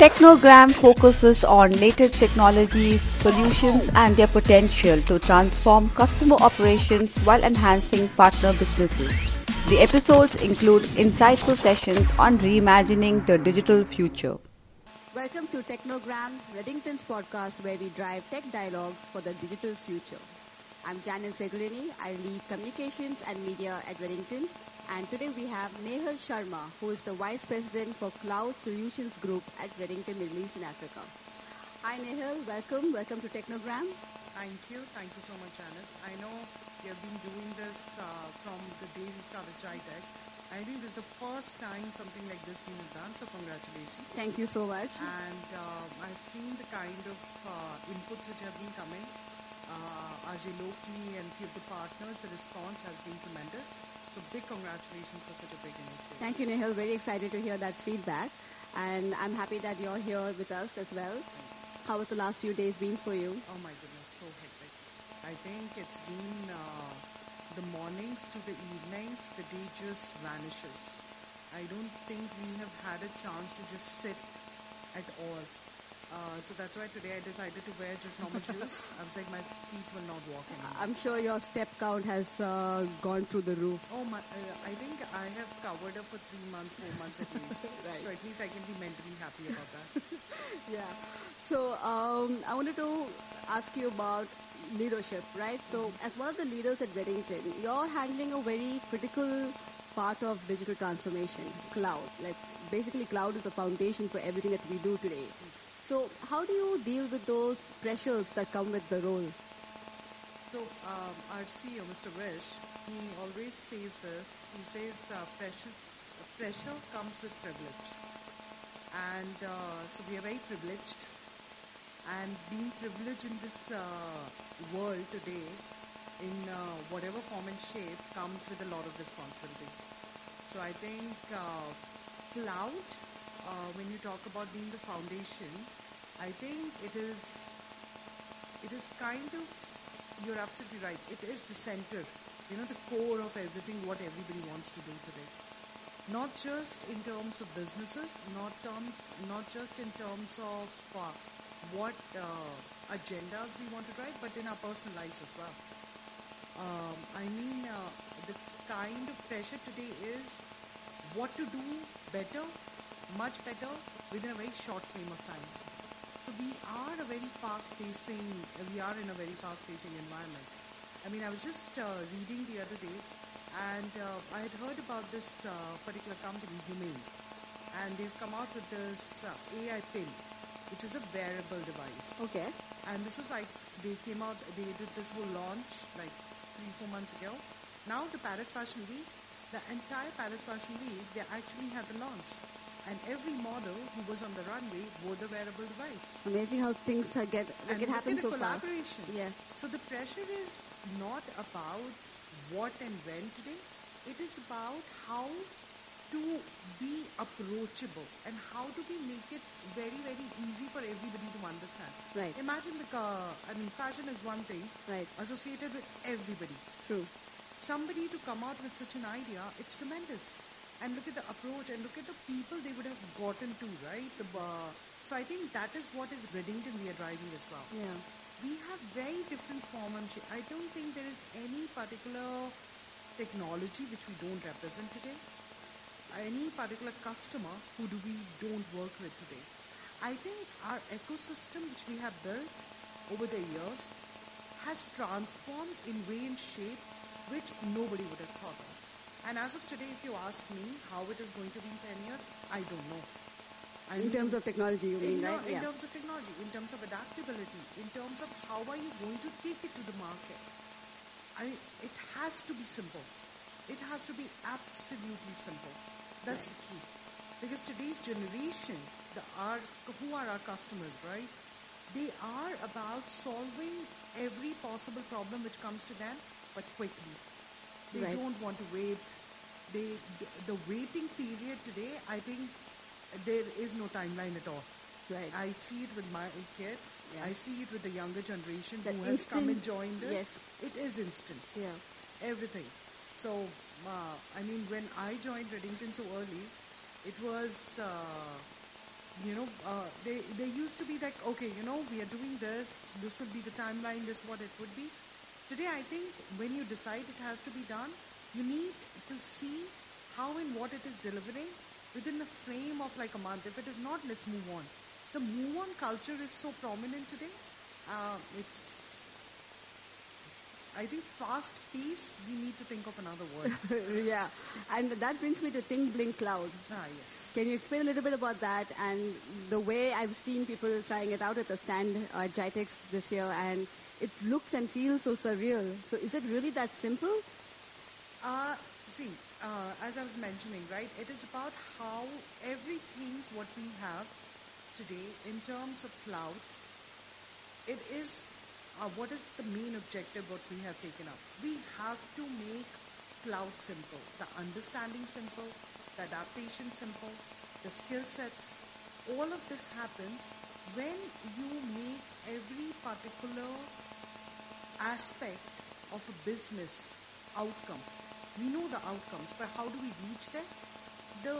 Technogram focuses on latest technologies, solutions, and their potential to transform customer operations while enhancing partner businesses. The episodes include insightful sessions on reimagining the digital future. Welcome to Technogram, Redington's podcast, where we drive tech dialogues for the digital future. I'm Janice Segulini. I lead communications and media at Redington, and today we have Nehal Sharma, who is the Vice President for Cloud Solutions Group at Redington Middle East and Africa. Hi Nehal, welcome. Welcome to Technogram. Thank you. Thank you so much, Janice. I know you have been doing this uh, from the day we started GITEX. I think this is the first time something like this being done, so congratulations. Thank you so much. And uh, I've seen the kind of uh, inputs which have been coming. Uh, Ajay Loki and few of the partners, the response has been tremendous. So big congratulations for such a big initiative. Thank you, Nehal. Very excited to hear that feedback. And I'm happy that you're here with us as well. How was the last few days been for you? Oh my goodness, so hectic. I think it's been uh, the mornings to the evenings, the day just vanishes. I don't think we have had a chance to just sit at all. Uh, so that's why today I decided to wear just normal shoes. I was like, my feet will not walk anymore. I'm sure your step count has uh, gone through the roof. Oh, my, uh, I think I have covered up for three months, four months at least. right. So at least I can be mentally happy about that. yeah. So um, I wanted to ask you about leadership, right? So as one of the leaders at Redington, you're handling a very critical part of digital transformation, cloud. Like basically cloud is the foundation for everything that we do today. So how do you deal with those pressures that come with the role? So um, our CEO, Mr. Vish, he always says this. He says uh, precious, pressure comes with privilege. And uh, so we are very privileged. And being privileged in this uh, world today, in uh, whatever form and shape, comes with a lot of responsibility. So I think uh, cloud uh, when you talk about being the foundation, I think it is it is kind of you're absolutely right. It is the center, you know, the core of everything what everybody wants to do today. Not just in terms of businesses, not terms, not just in terms of uh, what uh, agendas we want to drive, but in our personal lives as well. Um, I mean, uh, the kind of pressure today is what to do better much better within a very short frame of time. So we are a very fast-pacing, we are in a very fast-pacing environment. I mean, I was just uh, reading the other day, and uh, I had heard about this uh, particular company, Humane, and they've come out with this uh, AI pin, which is a wearable device. Okay. And this was like they came out, they did this whole launch like three, four months ago. Now the Paris Fashion Week, the entire Paris Fashion Week, they actually had the launch and every model who was on the runway wore the wearable device. Amazing how things get and can happen so collaboration. fast. Yeah. So the pressure is not about what and when today. It is about how to be approachable and how do we make it very very easy for everybody to understand. Right. Imagine the car. I mean fashion is one thing. Right. Associated with everybody. True. Somebody to come out with such an idea, it's tremendous and look at the approach and look at the people they would have gotten to, right? The, uh, so I think that is what is Redington we are driving as well. Yeah. We have very different form and shape. I don't think there is any particular technology which we don't represent today. Any particular customer who do we don't work with today. I think our ecosystem which we have built over the years has transformed in way and shape which nobody would have thought of. And as of today, if you ask me how it is going to be in 10 years, I don't know. I in mean, terms of technology, you mean, in, right? In yeah. terms of technology, in terms of adaptability, in terms of how are you going to take it to the market. I, it has to be simple. It has to be absolutely simple. That's right. the key. Because today's generation, the our, who are our customers, right? They are about solving every possible problem which comes to them, but quickly. They right. don't want to wait. They, the waiting period today, I think there is no timeline at all. Right. I see it with my kid. Yeah. I see it with the younger generation that who has come and joined it. Yes. It is instant. Yeah. Everything. So, uh, I mean, when I joined Redington so early, it was uh, you know, uh, they, they used to be like, okay, you know, we are doing this, this would be the timeline, this what it would be. Today, I think when you decide it has to be done, you need to see how and what it is delivering within the frame of like a month. If it is not, let's move on. The move on culture is so prominent today. Uh, it's I think fast pace, we need to think of another word. yeah, and that brings me to Think Blink Cloud. Ah, yes. Can you explain a little bit about that and the way I've seen people trying it out at the stand uh, at GITEX this year and it looks and feels so surreal. So is it really that simple? Uh, see, uh, as I was mentioning, right, it is about how everything what we have today in terms of cloud, it is uh, what is the main objective what we have taken up? We have to make cloud simple, the understanding simple, the adaptation simple, the skill sets. All of this happens when you make every particular aspect of a business outcome. We know the outcomes, but how do we reach them? The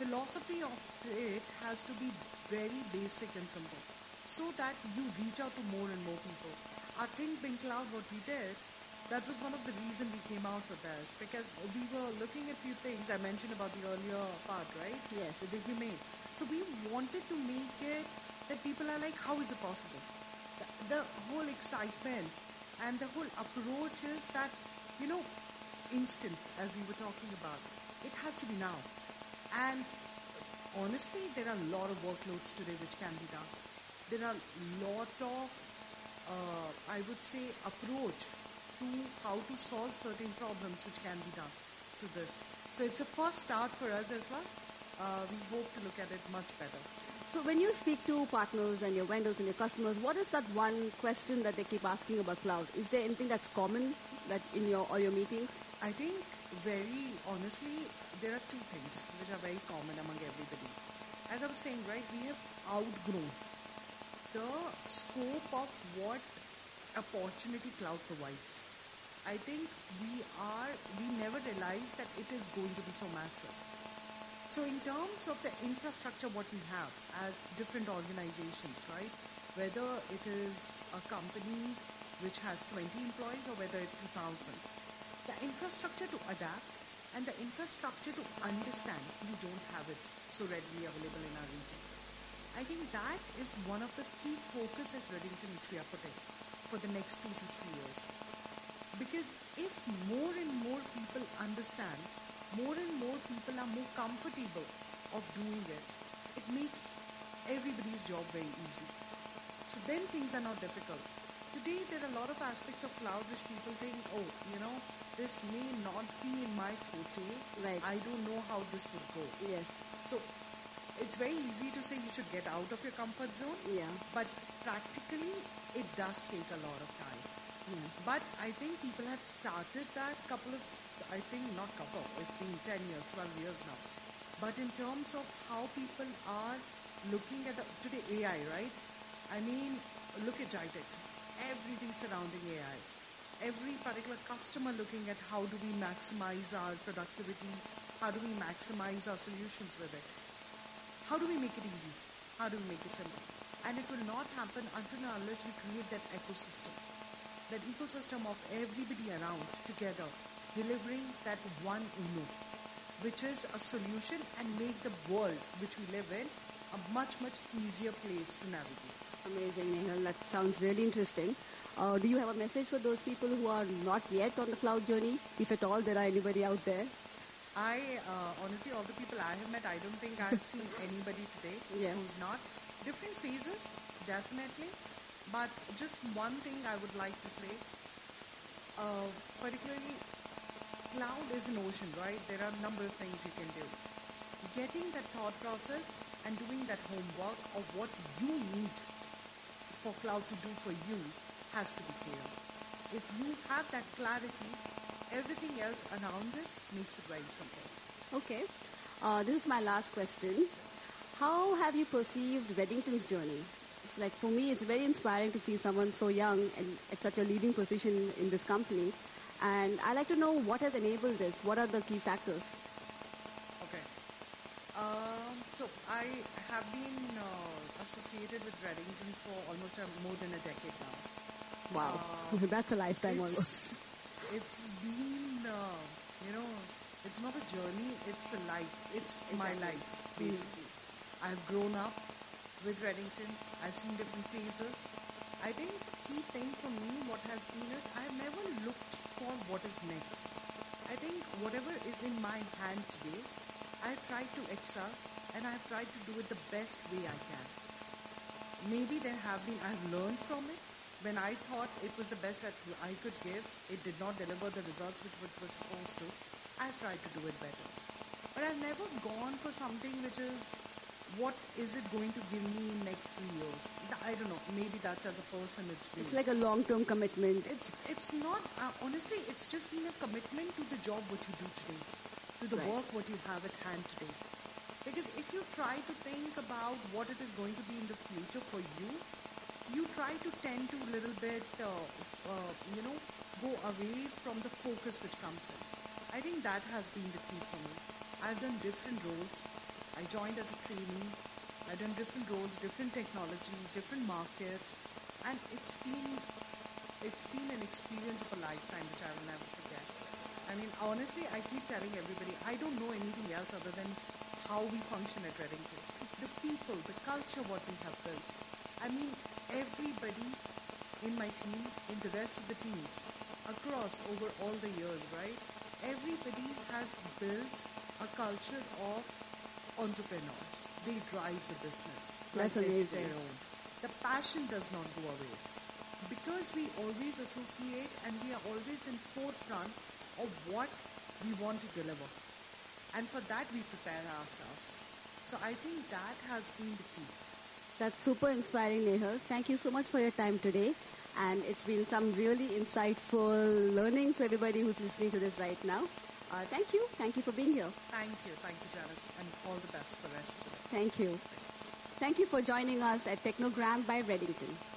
philosophy of it has to be very basic and simple so that you reach out to more and more people. Our Think Blink Cloud, what we did, that was one of the reasons we came out with this because we were looking at few things I mentioned about the earlier part, right? Yes. The big we made. So we wanted to make it that people are like, how is it possible? The, the whole excitement and the whole approach is that, you know, instant, as we were talking about. It has to be now. And honestly, there are a lot of workloads today which can be done there are a lot of, uh, I would say, approach to how to solve certain problems which can be done to this. So it's a first start for us as well. Uh, we hope to look at it much better. So when you speak to partners and your vendors and your customers, what is that one question that they keep asking about cloud? Is there anything that's common that in your all your meetings? I think very honestly, there are two things which are very common among everybody. As I was saying, right, we have outgrown the scope of what opportunity cloud provides. I think we are, we never realized that it is going to be so massive. So in terms of the infrastructure what we have as different organizations, right? Whether it is a company which has 20 employees or whether it's 2,000, the infrastructure to adapt and the infrastructure to understand, we don't have it so readily available in our region. I think that is one of the key focus as Redington which we are putting for the next two to three years. Because if more and more people understand, more and more people are more comfortable of doing it, it makes everybody's job very easy. So then things are not difficult. Today there are a lot of aspects of cloud which people think, oh, you know, this may not be in my forte. Right. I don't know how this would go. Yes. So it's very easy to say you should get out of your comfort zone. Yeah. But practically, it does take a lot of time. Yeah. But I think people have started that couple of, I think not couple, it's been 10 years, 12 years now. But in terms of how people are looking at the, today AI, right? I mean, look at GITEX. Everything surrounding AI. Every particular customer looking at how do we maximize our productivity, how do we maximize our solutions with it. How do we make it easy? How do we make it simple? And it will not happen until unless we create that ecosystem. That ecosystem of everybody around together, delivering that one UNO, which is a solution and make the world which we live in a much, much easier place to navigate. Amazing, Nehal. That sounds really interesting. Uh, do you have a message for those people who are not yet on the cloud journey, if at all there are anybody out there? I uh, honestly, all the people I have met, I don't think I've seen anybody today Yeah. who's not. Different phases, definitely. But just one thing I would like to say, uh, particularly, cloud is an ocean, right? There are a number of things you can do. Getting that thought process and doing that homework of what you need for cloud to do for you has to be clear. If you have that clarity, everything else around it makes it very simple. Okay. Uh, this is my last question. How have you perceived Redington's journey? Like for me, it's very inspiring to see someone so young and at such a leading position in this company. And I'd like to know what has enabled this. What are the key factors? Okay. Um, so I have been uh, associated with Redington for almost a, more than a decade now. Wow, Uh, that's a lifetime almost. it's, it's been, uh, you know, it's not a journey, it's a life. It's my life, basically. I've grown up with Redington. I've seen different phases. I think key thing for me, what has been is I've never looked for what is next. I think whatever is in my hand today, I've tried to excel and I've tried to do it the best way I can. Maybe there have been, I've learned from it. When I thought it was the best that I could give, it did not deliver the results which it was supposed to. I've tried to do it better. But I've never gone for something which is, what is it going to give me in next three years? I don't know. Maybe that's as a person it's been. It's like a long-term commitment. It's it's not uh, honestly. It's just been a commitment to the job what you do today, to the Right. work what you have at hand today. Because if you try to think about what it is going to be in the future for you, you try to tend to a little bit, uh, uh, you know, go away from the focus which comes in. I think that has been the key for me. I've done different roles. I joined as a trainee. I've done different roles, different technologies, different markets, and it's been it's been an experience of a lifetime which I will never forget. I mean, honestly, I keep telling everybody, I don't know anything else other than how we function at Redington. The people, the culture, what we have built. I mean, everybody in my team, in the rest of the teams, across over all the years, right? Everybody has built a culture of entrepreneurs. They drive the business. That's like it's amazing. their own. The passion does not go away because we always associate and we are always in forefront of what we want to deliver and for that we prepare ourselves so i think that has been the key That's super inspiring, Nehal. Thank you so much for your time today. And it's been some really insightful learnings for everybody who's listening to this right now. Uh, thank you. Thank you for being here. thank you thank you janice and all the best for the rest of the day Thank you. Thank you for joining us at Technogram by Redington.